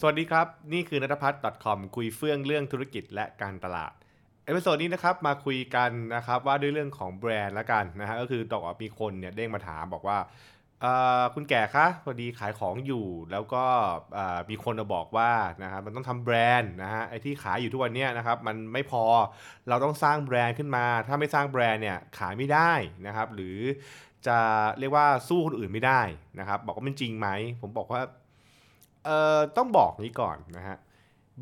สวัสดีครับ นี่คือนัทพัฒน์ .com คุยเฟื่องเรื่องธุรกิจและการตลาด episode นี้นะครับมาคุยกันนะครับว่าด้วยเรื่องของแบรนด์ละกันนะฮะก็คือตอกมีคนเนี่ยเด้งมาถามบอกว่าคุณแก่คะพอดีขายของอยู่ แล้วก็มีคนมาบอกว่านะครับมันต้องทำแบรนด์นะฮะไอที่ขายอยู่ทุกวันนี้นะครับมันไม่พอเราต้องสร้างแบรนด์ขึ้นมา ถ้าไม่สร้างแบรนด์เนี่ยขายไม่ได้นะครับหรือจะเรียกว่าสู้คนอื่นไม่ได้นะครับบอกว่ามันจริงไหม ผมบอกว่า เอ่อต้องบอกนี้ก่อนนะฮะ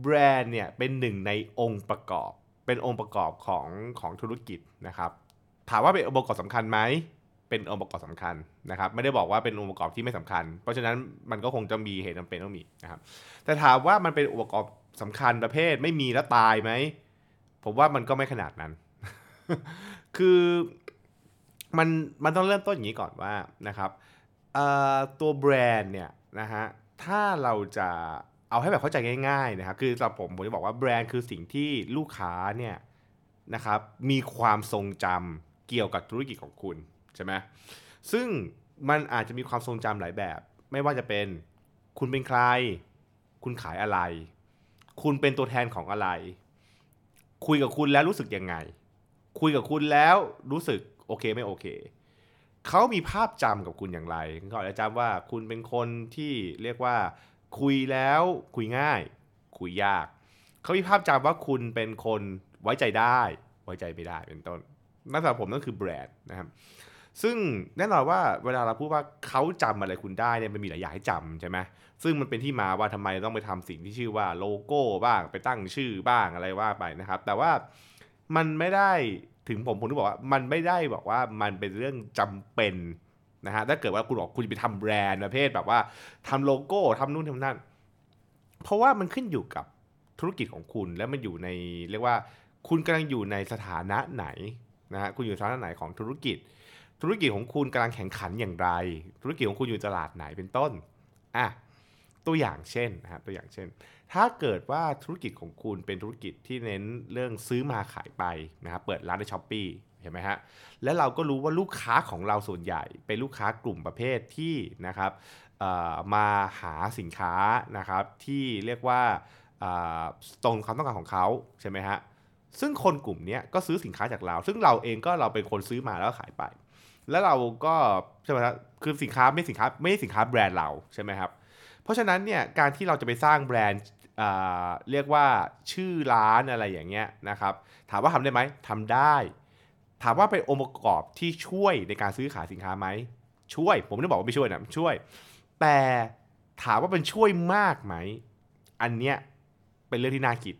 แบรนด์เนี่ยเป็นหนึ่งในองค์ประกอบ เป็นองค์ประกอบของของธุรกิจนะครับ ถามว่าเป็นองค์ประกอบสำคัญไหมเป็นองค์ประกอบสำคัญนะครับ ไม่ได้บอกว่าเป็นองค์ประกอบที่ไม่สำคัญ เพราะฉะนั้นมันก็คงจะมีเหตุจำเป็นต้องมีนะครับ แต่ถามว่ามันเป็นองค์ประกอบสำคัญประเภทไม่มีแล้วตายไหมผมว่ามันก็ไม่ขนาดนั้น คือมันมันต้องเริ่มต้นอย่างนี้ก่อนว่านะครับตัวแบรนด์เนี่ยนะฮะ ถ้าเราจะเอาให้แบบเข้าใจง่ายๆนะครับคือสำหรับผมผมจะบอกว่าแบรนด์คือสิ่งที่ลูกค้าเนี่ยนะครับมีความทรงจำเกี่ยวกับธุรกิจของคุณใช่ไหมซึ่งมันอาจจะมีความทรงจำหลายแบบ ไม่ว่าจะเป็นคุณเป็นใคร คุณขายอะไร คุณเป็นตัวแทนของอะไร คุยกับคุณแล้วรู้สึกยังไง คุยกับคุณแล้วรู้สึกโอเคไม่โอเค เขามีภาพจำกับคุณอย่างไรเขาอาจจะจำว่าคุณเป็นคนที่เรียกว่าคุยแล้วคุยง่าย คุยยาก เขามีภาพจำว่าคุณเป็นคนไว้ใจได้ ไว้ใจไม่ได้เป็นต้นนั่นสำหรับผมนั่นคือแบรนด์นะครับซึ่งแน่นอนว่าเวลาเราพูดว่าเขาจำอะไรคุณได้เนี่ยมันมีหลายอย่างให้จำใช่ไหมซึ่งมันเป็นที่มาว่าทำไมต้องไปทำสิ่งที่ชื่อว่าโลโก้บ้างไปตั้งชื่อบ้างอะไรว่าไปนะครับ แต่ว่ามันไม่ได้ ถึงผมผมที่บอกว่ามันไม่ได้บอกว่ามันเป็นเรื่องจำเป็นนะฮะถ้าเกิดว่าคุณบอกคุณจะไปทำแบรนด์ประเภทแบบว่าทำโลโก้ทำนู่นทำนั่น เพราะว่ามันขึ้นอยู่กับธุรกิจของคุณและมันอยู่ในเรียกว่าคุณกำลังอยู่ในสถานะไหนนะฮะคุณอยู่สถานะไหนของธุรกิจ ธุรกิจของคุณกำลังแข่งขันอย่างไร ธุรกิจของคุณอยู่ตลาดไหนเป็นต้นอะ ตัวอย่างเช่นนะครับตัวอย่างเช่น ถ้าเกิดว่าธุรกิจของคุณเป็นธุรกิจที่เน้นเรื่องซื้อมาขายไปนะครับเปิดร้านในช้อปปีเห็นไหมฮะแล้วเราก็รู้ว่าลูกค้าของเราส่วนใหญ่ เป็นลูกค้ากลุ่มประเภทที่นะครับมาหาสินค้านะครับที่เรียกว่าตรงความต้องการของเขาใช่ไหมฮะซึ่งคนกลุ่มนี้ก็ซื้อสินค้าจากเรา ซึ่งเราเองก็เราเป็นคนซื้อมาแล้วขายไป แล้วเราก็ใช่ไหมครับคือสินค้าไม่สินค้าไม่ใช่สินค้าแบรนด์เราใช่ไหมครับ เพราะฉะนั้นเนี่ยการที่เราจะไปสร้างแบรนด์เรียกว่าชื่อร้านอะไรอย่างเงี้ยนะครับ ถามว่าทำได้ไหมทำได้ ถามว่าเป็นองค์ประกอบที่ช่วยในการซื้อขายสินค้าไหมช่วย ผมไม่ได้บอกว่าไม่ช่วยนะช่วย แต่ถามว่าเป็นช่วยมากไหม อันเนี้ยเป็นเรื่องที่น่าคิด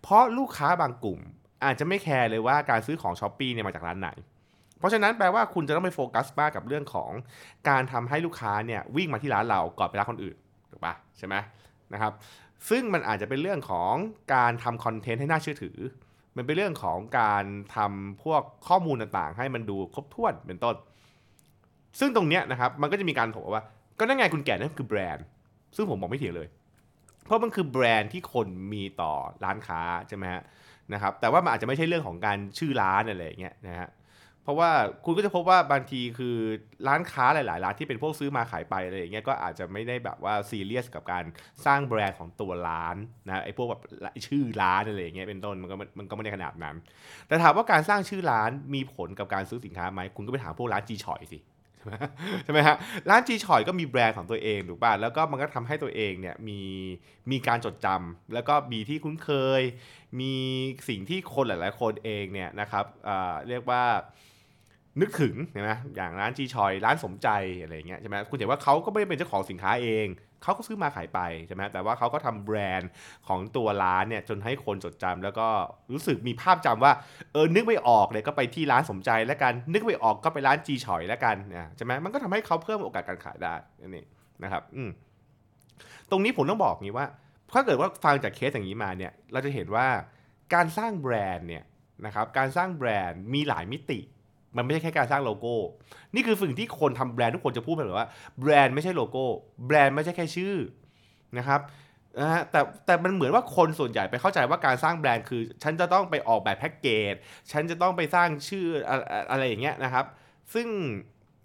เพราะลูกค้าบางกลุ่มอาจจะไม่แคร์เลยว่าการซื้อของช้อปปีเนี่ยมาจากร้านไหน เพราะฉะนั้นแปลว่าคุณจะต้องไปโฟกัสมากกับเรื่องของการทำให้ลูกค้าเนี่ยวิ่งมาที่ร้านเราก่อนไปร้านคนอื่นถูกปะใช่ไหมนะครับซึ่งมันอาจจะเป็นเรื่องของการทำคอนเทนต์ให้น่าเชื่อถือ มันเป็นเรื่องของการทำพวกข้อมูลต่างๆ ให้มันดูครบถ้วนเป็นต้น ซึ่งตรงเนี้ยนะครับมันก็จะมีการถกว่า ก็นั่นไงคุณแก่นั่นคือแบรนด์ ซึ่งผมบอกไม่เถียงเลย เพราะมันคือแบรนด์ที่คนมีต่อร้านค้าใช่ไหมฮะนะครับแต่ว่ามันอาจจะไม่ใช่เรื่องของการชื่อร้านอะไรอย่างเงี้ยนะฮะ เพราะว่าคุณก็จะพบว่าบางทีคือร้านค้าหลาย ๆ ร้านที่เป็นพวกซื้อมาขายไปอะไรอย่างเงี้ยก็อาจจะไม่ได้แบบว่าซีเรียสกับการสร้างแบรนด์ของตัวร้านนะไอ้พวกแบบชื่อร้านอะไรอย่างเงี้ยเป็นต้นมันก็มันก็ไม่ได้ขนาดนั้น แต่ถามว่าการสร้างชื่อร้านมีผลกับการซื้อสินค้าไหมคุณก็ไปถามพวกร้านจีชอยสิใช่ไหมใช่ไหมฮะร้านจีชอยก็มีแบรนด์ของตัวเองถูกป่ะแล้วก็มันก็ทำให้ตัวเองเนี่ยมีมีการจดจำแล้วก็มีที่คุ้นเคย มีสิ่งที่คนหลาย ๆ คนเองเนี่ยนะครับอ่าเรียกว่า นึกถึงใช่ไหมอย่างร้านจีชอยร้านสมใจอะไรอย่างเงี้ยใช่ไหมคุณเห็นว่าเขาก็ไม่ได้เป็นเจ้าของสินค้าเอง เขาก็ซื้อมาขายไปใช่ไหมแต่ว่าเขาก็ทำแบรนด์ของตัวร้านเนี่ยจนให้คนจดจำแล้วก็รู้สึกมีภาพจำว่าเออนึกไม่ออกเลยก็ไปที่ร้านสมใจแล้วกันนึกไม่ออกก็ไปร้านจีชอยแล้วกันนะใช่ไหมมันก็ทำให้เขาเพิ่มโอกาสการขายได้นั่นเองนะครับอืมตรงนี้ผมต้องบอกงี้ว่าถ้าเกิดว่าฟังจากเคสอย่างนี้มาเนี่ยเราจะเห็นว่าการสร้างแบรนด์เนี่ยนะครับการสร้างแบรนด์มีหลายมิติ มันไม่ใช่แค่การสร้างโลโก้ นี่คือสิ่งที่คนทำแบรนด์ทุกคนจะพูดไปเลยว่าแบรนด์ไม่ใช่โลโก้ แบรนด์ไม่ใช่แค่ชื่อนะครับนะฮะแต่แต่มันเหมือนว่าคนส่วนใหญ่ไปเข้าใจว่าการสร้างแบรนด์คือ ฉันจะต้องไปออกแบบแพ็กเกจ ฉันจะต้องไปสร้างชื่ออะอะไรอย่างเงี้ยนะครับ ซึ่ง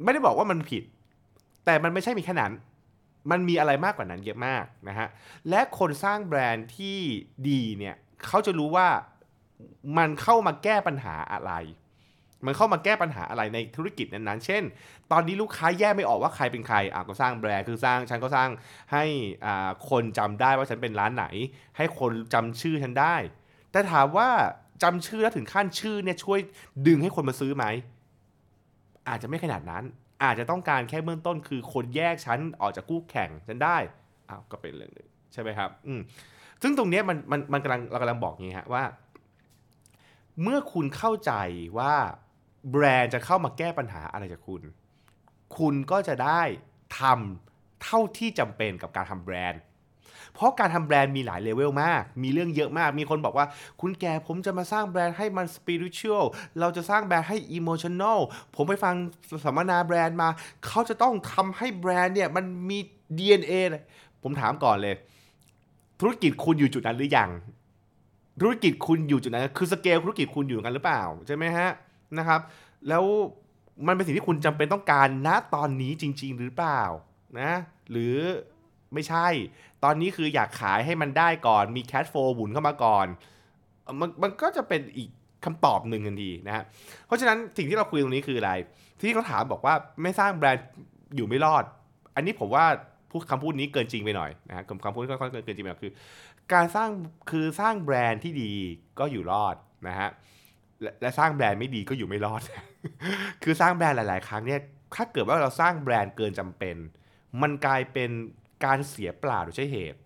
ไม่ได้บอกว่ามันผิด แต่มันไม่ใช่มีแค่นั้น มันมีอะไรมากกว่านั้นเยอะมากนะฮะ และคนสร้างแบรนด์ที่ดีเนี่ยเขาจะรู้ว่ามันเข้ามาแก้ปัญหาอะไร มันเข้ามาแก้ปัญหาอะไรในธุรกิจนั้นๆ เช่น ตอนนี้ลูกค้าแยกไม่ออกว่าใครเป็นใครอะก็สร้างแบรนด์คือสร้างฉันก็สร้างให้อ่าคนจำได้ว่าฉันเป็นร้านไหน ให้คนจำชื่อฉันได้ แต่ถามว่าจำชื่อแล้วถึงขั้นชื่อเนี่ยช่วยดึงให้คนมาซื้อไหม อาจจะไม่ขนาดนั้น อาจจะต้องการแค่เบื้องต้นคือคนแยกชั้นออกจากคู่แข่งฉันได้อ้าวก็เป็นเรื่องหนึงใช่ไหมครับ อืมซึ่งตรงนี้มันมันมันกำลังเรากำลังบอกอย่างนี้ฮะว่า เมื่อคุณเข้าใจว่า แบรนด์จะเข้ามาแก้ปัญหาอะไรจากคุณ คุณก็จะได้ทำเท่าที่จำเป็นกับการทำแบรนด์ เพราะการทำแบรนด์มีหลายเลเวลมาก มีเรื่องเยอะมาก มีคนบอกว่า คุณแกผมจะมาสร้างแบรนด์ให้มันสปิริต u a l เราจะสร้างแบรนด์ให้ emotional ผมไปฟังสัมมนาแบรนด์มา เขาจะต้องทำให้แบรนด์เนี่ยมันมี DNA เลยผมถามก่อนเลย ธุรกิจคุณอยู่จุดนั้นหรือยังธุรกิจคุณอยู่จุดนั้น คือสเกลธุรกิจคุณอยู่กันหรือเปล่าใช่ไหมฮะ นะครับ แล้วมันเป็นสิ่งที่คุณจำเป็นต้องการณตอนนี้จริง ๆ หรือเปล่านะหรือไม่ใช่ ตอนนี้คืออยากขายให้มันได้ก่อนมีแค h โฟบุนเข้ามาก่อนมันมันก็จะเป็นอีกคำตอบหนึ่งทันทีนะฮะเพราะฉะนั้นสิ่งที่เราคุยตรงนี้คืออะไร ที่เขาถามบอกว่าไม่สร้างแบรนด์อยู่ไม่รอด อันนี้ผมว่าพูดคำพูดนี้เกินจริงไปหน่อยนะฮะคำพูดค่อนข้างเกินจริงไปหน่อยคือ การสร้างคือสร้างแบรนด์ที่ดีก็อยู่รอดนะฮะ และและสร้างแบรนด์ไม่ดีก็อยู่ไม่รอด คือสร้างแบรนด์หลาย ๆ ครั้งเนี่ยถ้าเกิดว่าเราสร้างแบรนด์เกินจำเป็น มันกลายเป็นการเสียเปล่าโดยใช่เหตุ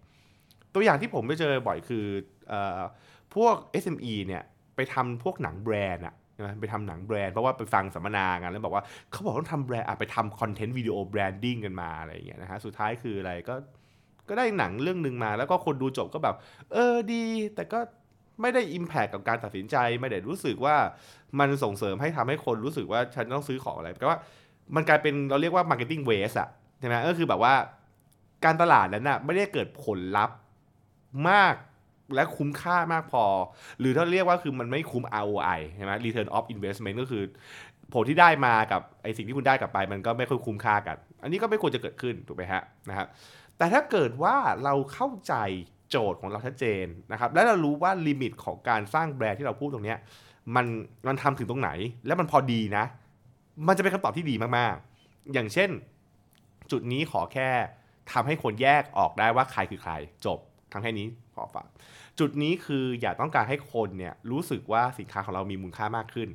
ตัวอย่างที่ผมไปเจอบ่อยคือพวก SME เนี่ยไปทำพวกหนังแบรนด์อะนะไปทำหนังแบรนด์เพราะว่าไปฟังสัมมนากันแล้วบอกว่าเขาบอกต้องทำแบรนด์ไปทำ content วิดีโอ branding กันมาอะไรอย่างเงี้ยนะฮะสุดท้ายคืออะไรก็ก็ได้หนังเรื่องหนึ่งมา แล้วก็คนดูจบก็แบบ เออดี แต่ก็ ไม่ได้อิมแพคกับการตัดสินใจ ไม่ได้รู้สึกว่ามันส่งเสริมให้ทำให้คนรู้สึกว่าฉันต้องซื้อของอะไรแต่ว่า มันกลายเป็นเราเรียกว่า marketing waste อะใช่ไหมก็คือแบบว่าการตลาดนั้นน่ะไม่ได้เกิดผลลัพธ์มากและคุ้มค่ามากพอ หรือถ้าเรียกว่าคือมันไม่คุ้ม ROI ใช่ไหม Return of Investment ก็คือผลที่ได้มากับไอสิ่งที่คุณได้กลับไป มันก็ไม่ค่อยคุ้มค่ากัน อันนี้ก็ไม่ควรจะเกิดขึ้นถูกไหมฮะนะครับแต่ถ้าเกิดว่าเราเข้าใจ โจทย์ของเราชัดเจนนะครับและเรารู้ว่าลิมิตของการสร้างแบรนด์ที่เราพูดตรงนี้มันมันทำถึงตรงไหน และมันพอดีนะ มันจะเป็นคำตอบที่ดีมากๆ อย่างเช่น จุดนี้ขอแค่ทำให้คนแยกออกได้ว่าใครคือใคร จบทั้งแค่นี้ขอฝากจุดนี้คืออยากต้องการให้คนเนี่ยรู้สึกว่าสินค้าของเรามีมูลค่ามากขึ้น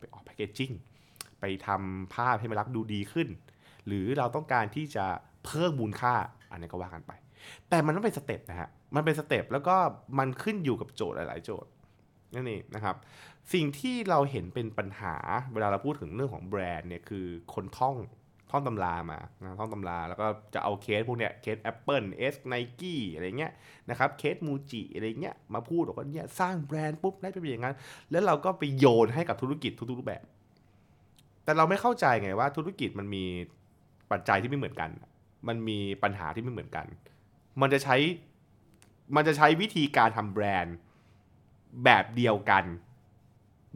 ไปออกแพคเกจจิ้งไปทำภาพให้มัน look ดูดีขึ้น หรือเราต้องการที่จะเพิ่มมูลค่าอันนี้ก็ว่ากันไป แต่มันต้องเป็น step นะฮะมันเป็น step แล้วก็มันขึ้นอยู่กับโจทย์หลาย ๆ โจทย์นั่นเองนะครับ สิ่งที่เราเห็นเป็นปัญหาเวลาเราพูดถึงเรื่องของแบรนด์เนี่ยคือคนท่องท่องตำรามานะท่องตำราแล้วก็จะเอาเคสพวกเนี้ยเคส Apple เอสไนกี้อะไรเงี้ยนะครับ case Muji อะไรเงี้ยมาพูดบอกว่าเนี่ยสร้างแบรนด์ปุ๊บได้เป็นอย่างนั้น แล้วเราก็ไปโยนให้กับธุรกิจทุกๆรูปแบบ แต่เราไม่เข้าใจไงว่าธุรกิจมันมี ปัจจัยที่ไม่เหมือนกัน มันมีปัญหาที่ไม่เหมือนกัน มันจะใช้มันจะใช้วิธีการทำแบรนด์แบบเดียวกัน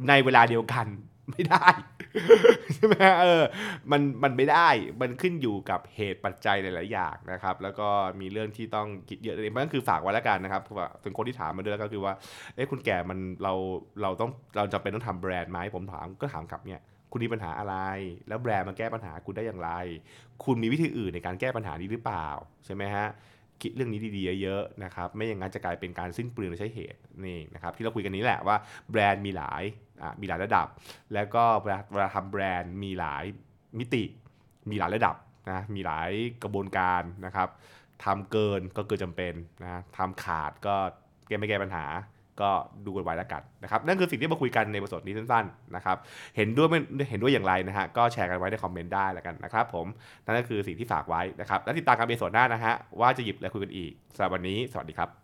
ในเวลาเดียวกันไม่ได้ใช่ไหมเออมันมันไม่ได้มันขึ้นอยู่กับเหตุปัจจัยหลาย ๆ อย่างนะครับ แล้วก็มีเรื่องที่ต้องคิดเยอะเลยมันก็คือฝากไว้แล้วกันนะครับถึงคนที่ถามมาด้วยแล้วก็คือว่าเอ้คุณแก่มันเราเราต้องเราจะเป็นต้องทำแบรนด์ไหมผมถามก็ถามกลับเนี่ย คุณมีปัญหาอะไร แล้วแบรนด์มาแก้ปัญหาคุณได้อย่างไร คุณมีวิธีอื่นในการแก้ปัญหานี้หรือเปล่า ใช่ไหมฮะคิดเรื่องนี้ดีๆเยอะๆนะครับไม่อย่างนั้นจะกลายเป็นการสิ้นเปลืองใช้เหตุนี่นะครับที่เราคุยกันนี้แหละว่าแบรนด์มีหลายมีหลายระดับ แล้วก็เวลาเวลาทำแบรนด์มีหลายมิติ มีหลายระดับนะมีหลายกระบวนการนะครับทำเกินก็เกินจำเป็นนะทำขาดก็แก้ไม่แก้ปัญหา ก็ดูกันไว้และกันนะครับนั่นคือสิ่งที่มาคุยกันในบทสนทนี้สั้นๆนะครับเห็นด้วยไม่เห็นด้วยอย่างไรนะฮะก็แชร์กันไว้ในคอมเมนต์ได้ละกันนะครับผมนั่นก็คือสิ่งที่ฝากไว้นะครับและติดตามกันเบส่วนหน้านะฮะว่าจะหยิบอะไรคุยกันอีกสำหรับวันนี้สวัสดีครับ